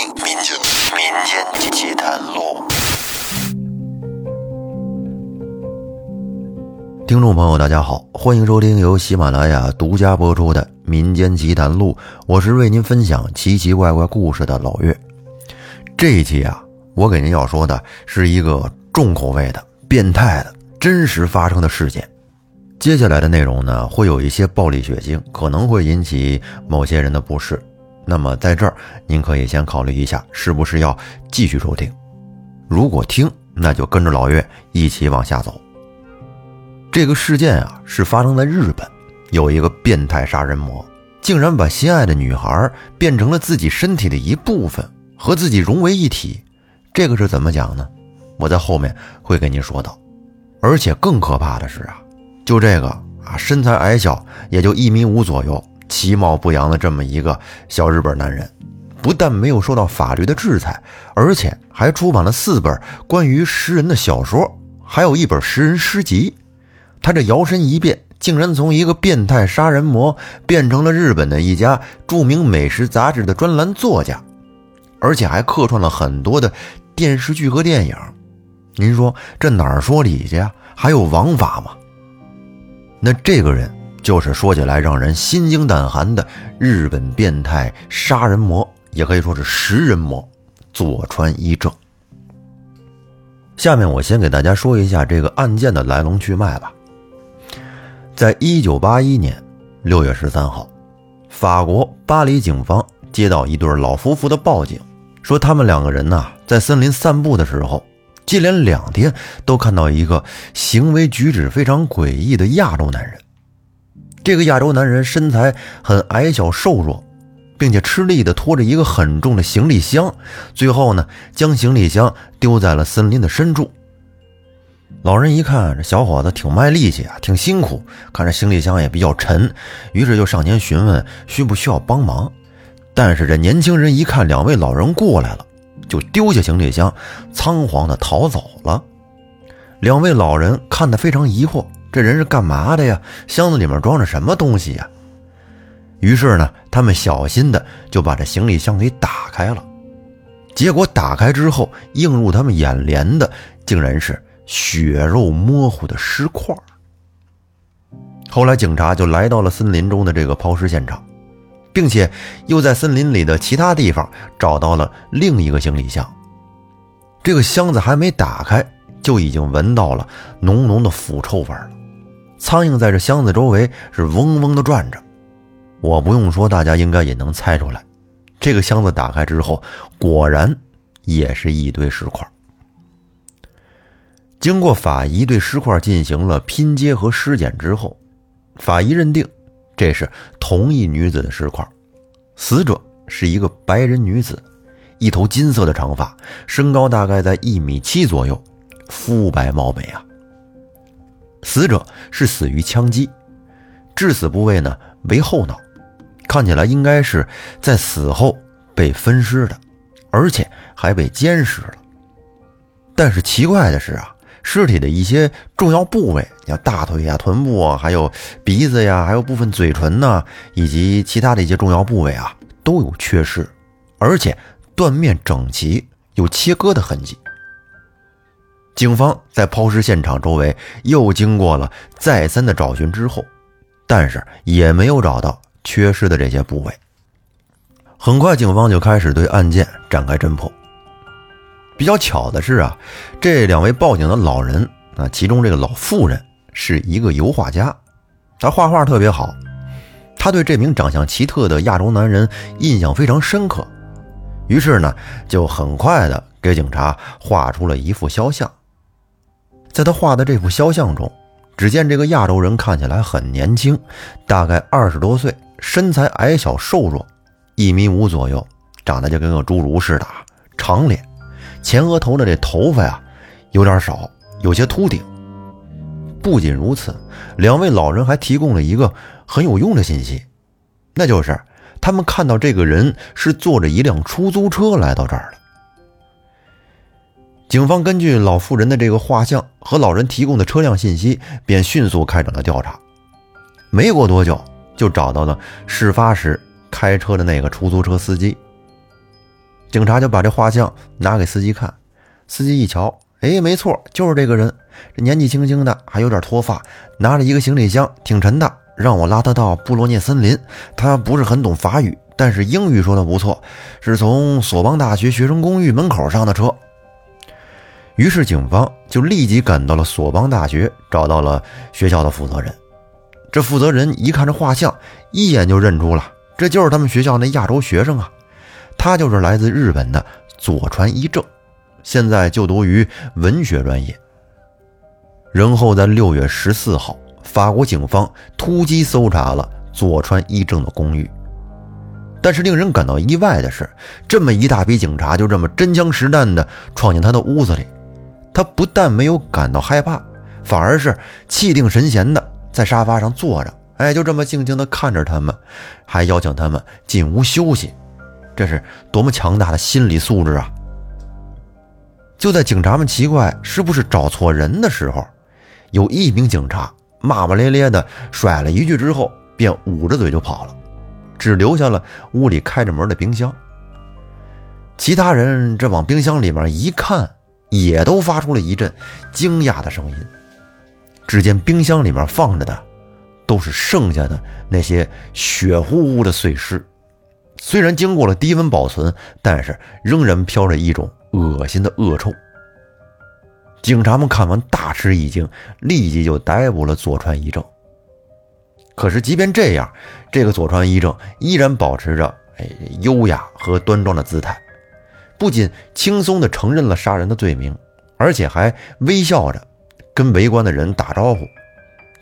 民间民间奇谈录。听众朋友，大家好，欢迎收听由喜马拉雅独家播出的《民间奇谈录》，我是为您分享奇奇怪怪故事的老岳。这一期啊，我给您要说的是一个重口味的、变态的、真实发生的事件。接下来的内容呢，会有一些暴力血腥，可能会引起某些人的不适。那么在这儿，您可以先考虑一下，是不是要继续收听。如果听，那就跟着老岳一起往下走。这个事件啊，是发生在日本，有一个变态杀人魔，竟然把心爱的女孩变成了自己身体的一部分，和自己融为一体。这个是怎么讲呢？我在后面会跟您说到。而且更可怕的是啊，就这个啊，身材矮小，也就一米五左右，其貌不扬的这么一个小日本男人，不但没有受到法律的制裁，而且还出版了四本关于食人的小说，还有一本食人诗集。他这摇身一变，竟然从一个变态杀人魔变成了日本的一家著名美食杂志的专栏作家，而且还客串了很多的电视剧和电影。您说这哪儿说理去呀？还有王法吗？那这个人就是说起来让人心惊胆寒的日本变态杀人魔，也可以说是食人魔佐川一正。下面我先给大家说一下这个案件的来龙去脉吧。在一九八一年六月十三号，法国巴黎警方接到一对老夫妇的报警，说他们两个人呢在森林散步的时候，接连两天都看到一个行为举止非常诡异的亚洲男人。这个亚洲男人身材很矮小瘦弱，并且吃力地拖着一个很重的行李箱，最后呢将行李箱丢在了森林的深处。老人一看这小伙子挺卖力气啊，挺辛苦，看这行李箱也比较沉，于是就上前询问需不需要帮忙。但是这年轻人一看两位老人过来了，就丢下行李箱，仓皇的逃走了。两位老人看得非常疑惑，这人是干嘛的呀？箱子里面装着什么东西呀？于是呢，他们小心的就把这行李箱给打开了。结果打开之后，映入他们眼帘的竟然是。血肉模糊的尸块。后来警察就来到了森林中的这个抛尸现场，并且又在森林里的其他地方找到了另一个行李箱。这个箱子还没打开，就已经闻到了浓浓的腐臭味了。苍蝇在这箱子周围是嗡嗡的转着。我不用说，大家应该也能猜出来，这个箱子打开之后，果然也是一堆尸块。经过法医对尸块进行了拼接和尸检之后，法医认定这是同一女子的尸块。死者是一个白人女子，一头金色的长发，身高大概在一米七左右，肤白貌美啊。死者是死于枪击，致死部位呢为后脑，看起来应该是在死后被分尸的，而且还被奸尸了。但是奇怪的是啊。尸体的一些重要部位，像大腿呀、臀部啊，还有鼻子呀，还有部分嘴唇呐，以及其他的一些重要部位啊，都有缺失，而且断面整齐，有切割的痕迹。警方在抛尸现场周围又经过了再三的找寻之后，但是也没有找到缺失的这些部位。很快，警方就开始对案件展开侦破。比较巧的是啊，这两位报警的老人啊，其中这个老妇人是一个油画家，他画画特别好，他对这名长相奇特的亚洲男人印象非常深刻，于是呢，就很快的给警察画出了一幅肖像。在他画的这幅肖像中，只见这个亚洲人看起来很年轻，大概二十多岁，身材矮小瘦弱，一米五左右，长得就跟个侏儒似的，长脸。前额头的这头发呀，有点少，有些秃顶。不仅如此，两位老人还提供了一个很有用的信息，那就是他们看到这个人是坐着一辆出租车来到这儿的。警方根据老妇人的这个画像和老人提供的车辆信息，便迅速开展了调查。没过多久，就找到了事发时开车的那个出租车司机。警察就把这画像拿给司机看，司机一瞧，哎，没错，就是这个人。这年纪轻轻的，还有点脱发，拿着一个行李箱，挺沉的，让我拉他到布洛涅森林。他不是很懂法语，但是英语说的不错，是从索邦大学学生公寓门口上的车。于是警方就立即赶到了索邦大学，找到了学校的负责人。这负责人一看这画像，一眼就认出了，这就是他们学校那亚洲学生啊，他就是来自日本的佐川一正，现在就读于文学专业。然后在六月十四号，法国警方突击搜查了佐川一正的公寓。但是令人感到意外的是，这么一大批警察就这么真枪实弹地闯进他的屋子里，他不但没有感到害怕，反而是气定神闲的在沙发上坐着，哎，就这么静静地看着他们，还邀请他们进屋休息。这是多么强大的心理素质啊！就在警察们奇怪是不是找错人的时候，有一名警察骂骂咧咧的甩了一句之后，便捂着嘴就跑了，只留下了屋里开着门的冰箱。其他人这往冰箱里面一看，也都发出了一阵惊讶的声音。只见冰箱里面放着的，都是剩下的那些血乎乎的碎尸，虽然经过了低温保存，但是仍然飘着一种恶心的恶臭。警察们看完大吃一惊，立即就逮捕了佐川一正。可是，即便这样，这个佐川一正依然保持着哎优雅和端庄的姿态，不仅轻松地承认了杀人的罪名，而且还微笑着跟围观的人打招呼，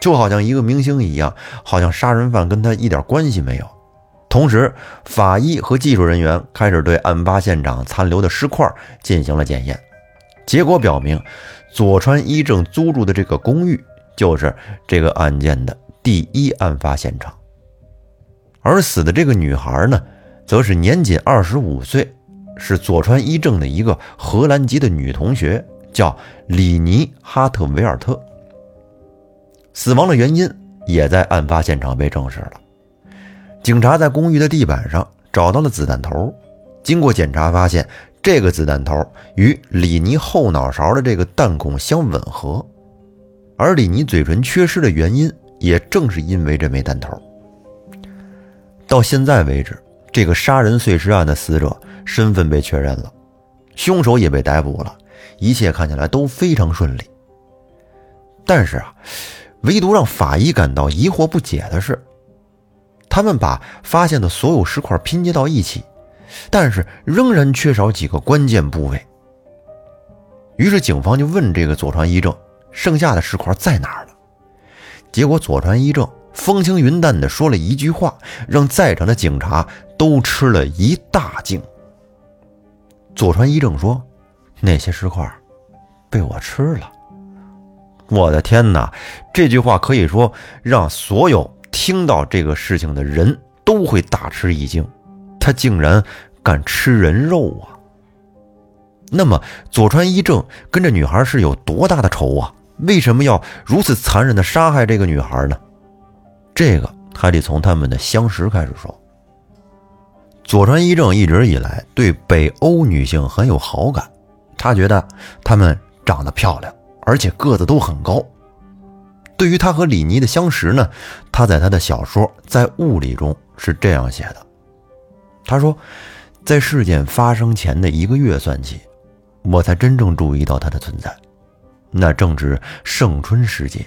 就好像一个明星一样，好像杀人犯跟他一点关系没有。同时，法医和技术人员开始对案发现场残留的尸块进行了检验。结果表明，佐川一正租住的这个公寓就是这个案件的第一案发现场，而死的这个女孩呢，则是年仅二十五岁，是佐川一正的一个荷兰籍的女同学，叫里尼·哈特维尔特。死亡的原因也在案发现场被证实了，警察在公寓的地板上找到了子弹头，经过检查发现。这个子弹头与李尼后脑勺的这个弹孔相吻合，而李尼嘴唇缺失的原因，也正是因为这枚弹头。到现在为止，这个杀人碎尸案的死者身份被确认了，凶手也被逮捕了，一切看起来都非常顺利。但是啊，唯独让法医感到疑惑不解的是，他们把发现的所有尸块拼接到一起。但是仍然缺少几个关键部位，于是警方就问这个佐川一正，剩下的尸块在哪儿了？结果佐川一正风轻云淡地说了一句话，让在场的警察都吃了一大惊。佐川一正说：“那些尸块被我吃了。”我的天哪！这句话可以说让所有听到这个事情的人都会大吃一惊。他竟然敢吃人肉啊！那么佐川一正跟这女孩是有多大的仇啊？为什么要如此残忍的杀害这个女孩呢？这个还得从他们的相识开始说。佐川一正一直以来对北欧女性很有好感，他觉得她们长得漂亮，而且个子都很高。对于他和李妮的相识呢，他在他的小说《在雾里》中是这样写的。他说，在事件发生前的一个月算起，我才真正注意到她的存在。那正值盛春时节，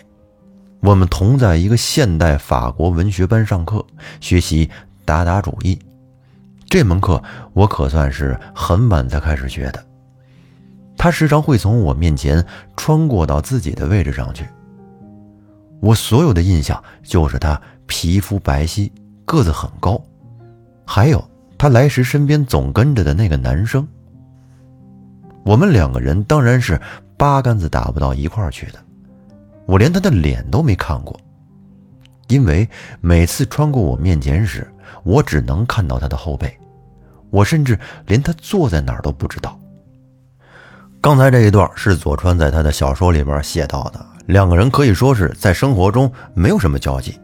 我们同在一个现代法国文学班上课，学习达达主义。这门课我可算是很晚才开始学的。他时常会从我面前穿过到自己的位置上去。我所有的印象就是他皮肤白皙，个子很高，还有。他来时身边总跟着的那个男生，我们两个人当然是八竿子打不到一块儿去的。我连他的脸都没看过，因为每次穿过我面前时，我只能看到他的后背，我甚至连他坐在哪儿都不知道。刚才这一段是左川在他的小说里边写到的，两个人可以说是在生活中没有什么交集，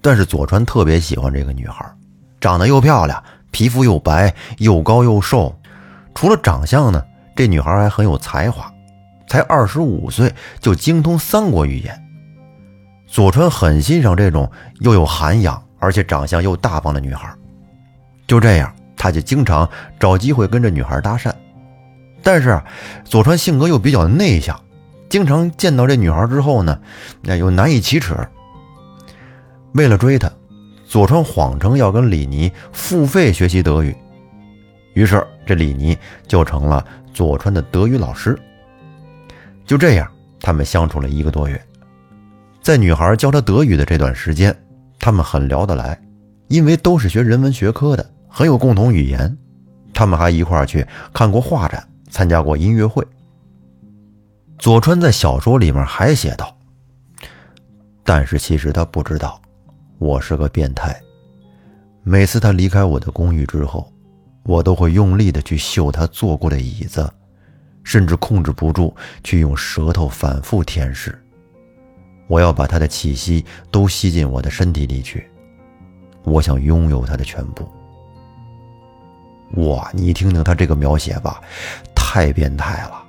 但是左川特别喜欢这个女孩，长得又漂亮。皮肤又白又高又瘦，除了长相呢，这女孩还很有才华，才二十五岁就精通三国语言。左川很欣赏这种又有涵养而且长相又大方的女孩，就这样，他就经常找机会跟这女孩搭讪。但是，佐川性格又比较内向，经常见到这女孩之后呢，那又难以启齿。为了追她，佐川谎称要跟李妮付费学习德语，于是这李妮就成了佐川的德语老师。就这样，他们相处了一个多月，在女孩教他德语的这段时间，他们很聊得来，因为都是学人文学科的，很有共同语言。他们还一块儿去看过画展。参加过音乐会。佐川在小说里面还写道：“但是其实他不知道，我是个变态。每次他离开我的公寓之后，我都会用力的去嗅他坐过的椅子，甚至控制不住去用舌头反复舔舐。我要把他的气息都吸进我的身体里去，我想拥有他的全部。哇，你听听他这个描写吧。”太变态了！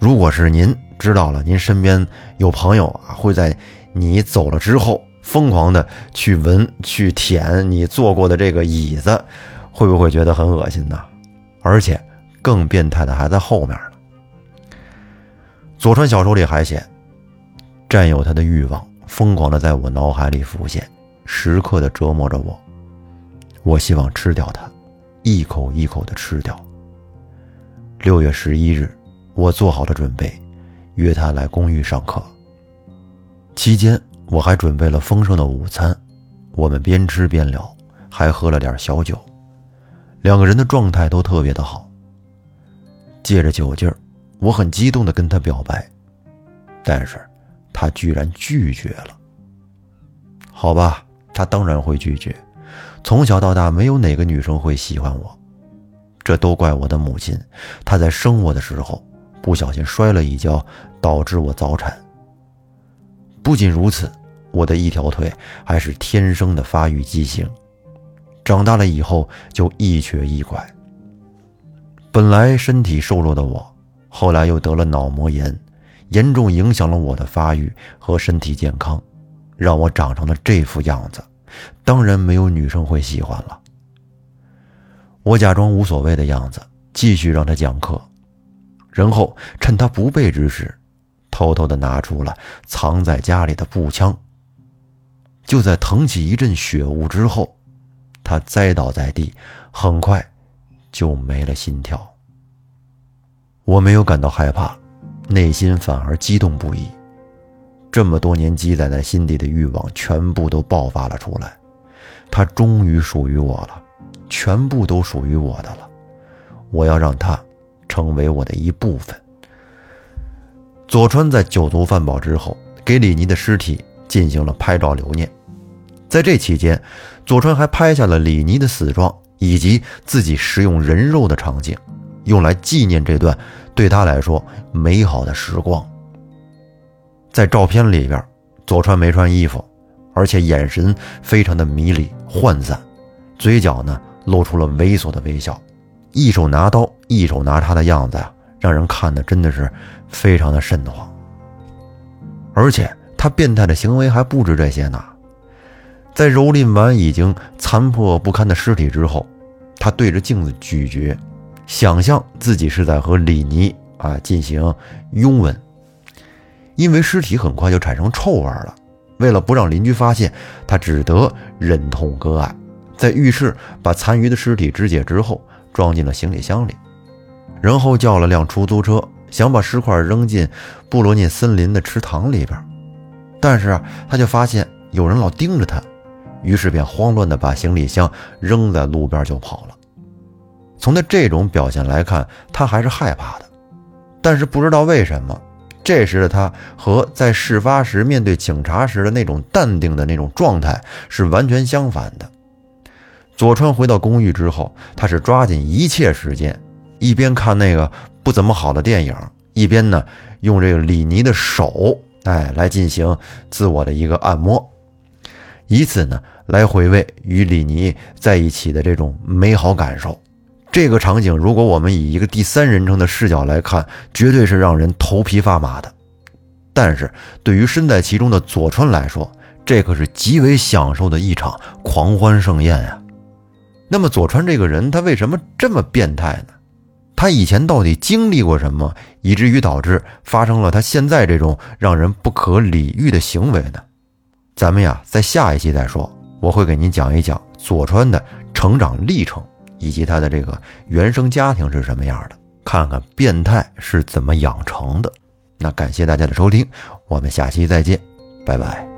如果是您知道了，您身边有朋友啊，会在你走了之后疯狂的去闻、去舔你坐过的这个椅子，会不会觉得很恶心呢？而且更变态的还在后面呢。佐川小说里还写，占有他的欲望疯狂的在我脑海里浮现，时刻的折磨着我。我希望吃掉它，一口一口的吃掉。六月十一日，我做好了准备，约他来公寓上课。期间，我还准备了丰盛的午餐，我们边吃边聊，还喝了点小酒，两个人的状态都特别的好。借着酒劲儿，我很激动的跟他表白，但是，他居然拒绝了。好吧，他当然会拒绝，从小到大没有哪个女生会喜欢我。这都怪我的母亲，她在生我的时候不小心摔了一跤，导致我早产。不仅如此，我的一条腿还是天生的发育畸形，长大了以后就一瘸一拐。本来身体瘦弱的我，后来又得了脑膜炎，严重影响了我的发育和身体健康，让我长成了这副样子。当然，没有女生会喜欢了。我假装无所谓的样子，继续让他讲课，然后趁他不备之时，偷偷的拿出了藏在家里的步枪。就在腾起一阵血雾之后，他栽倒在地，很快就没了心跳。我没有感到害怕，内心反而激动不已。这么多年积攒在心底的欲望全部都爆发了出来，他终于属于我了。全部都属于我的了，我要让他成为我的一部分。佐川在酒足饭饱之后，给李妮的尸体进行了拍照留念。在这期间，佐川还拍下了李妮的死状以及自己食用人肉的场景，用来纪念这段对他来说美好的时光。在照片里边，左川没穿衣服，而且眼神非常的迷离涣散，嘴角呢。露出了猥琐的微笑，一手拿刀，一手拿叉的样子呀，让人看的真的是非常的瘆得慌。而且他变态的行为还不止这些呢，在蹂躏完已经残破不堪的尸体之后，他对着镜子咀嚼，想象自己是在和李妮啊进行拥吻。因为尸体很快就产生臭味了，为了不让邻居发现，他只得忍痛割爱。在浴室把残余的尸体肢解之后，装进了行李箱里，然后叫了辆出租车，想把尸块扔进布罗涅森林的池塘里边。但是他就发现有人老盯着他，于是便慌乱地把行李箱扔在路边就跑了。从他这种表现来看，他还是害怕的，但是不知道为什么，这时的他和在事发时面对警察时的那种淡定的那种状态是完全相反的。佐川回到公寓之后，他是抓紧一切时间，一边看那个不怎么好的电影，一边呢用这个李妮的手，哎，来进行自我的一个按摩，以此呢来回味与李妮在一起的这种美好感受，这个场景，如果我们以一个第三人称的视角来看，绝对是让人头皮发麻的。但是对于身在其中的佐川来说，这可是极为享受的一场狂欢盛宴呀。那么佐川这个人，他为什么这么变态呢？他以前到底经历过什么，以至于导致发生了他现在这种让人不可理喻的行为呢？咱们呀，在下一期再说。我会给您讲一讲佐川的成长历程。以及他的这个原生家庭是什么样的？看看变态是怎么养成的。那感谢大家的收听，我们下期再见，拜拜。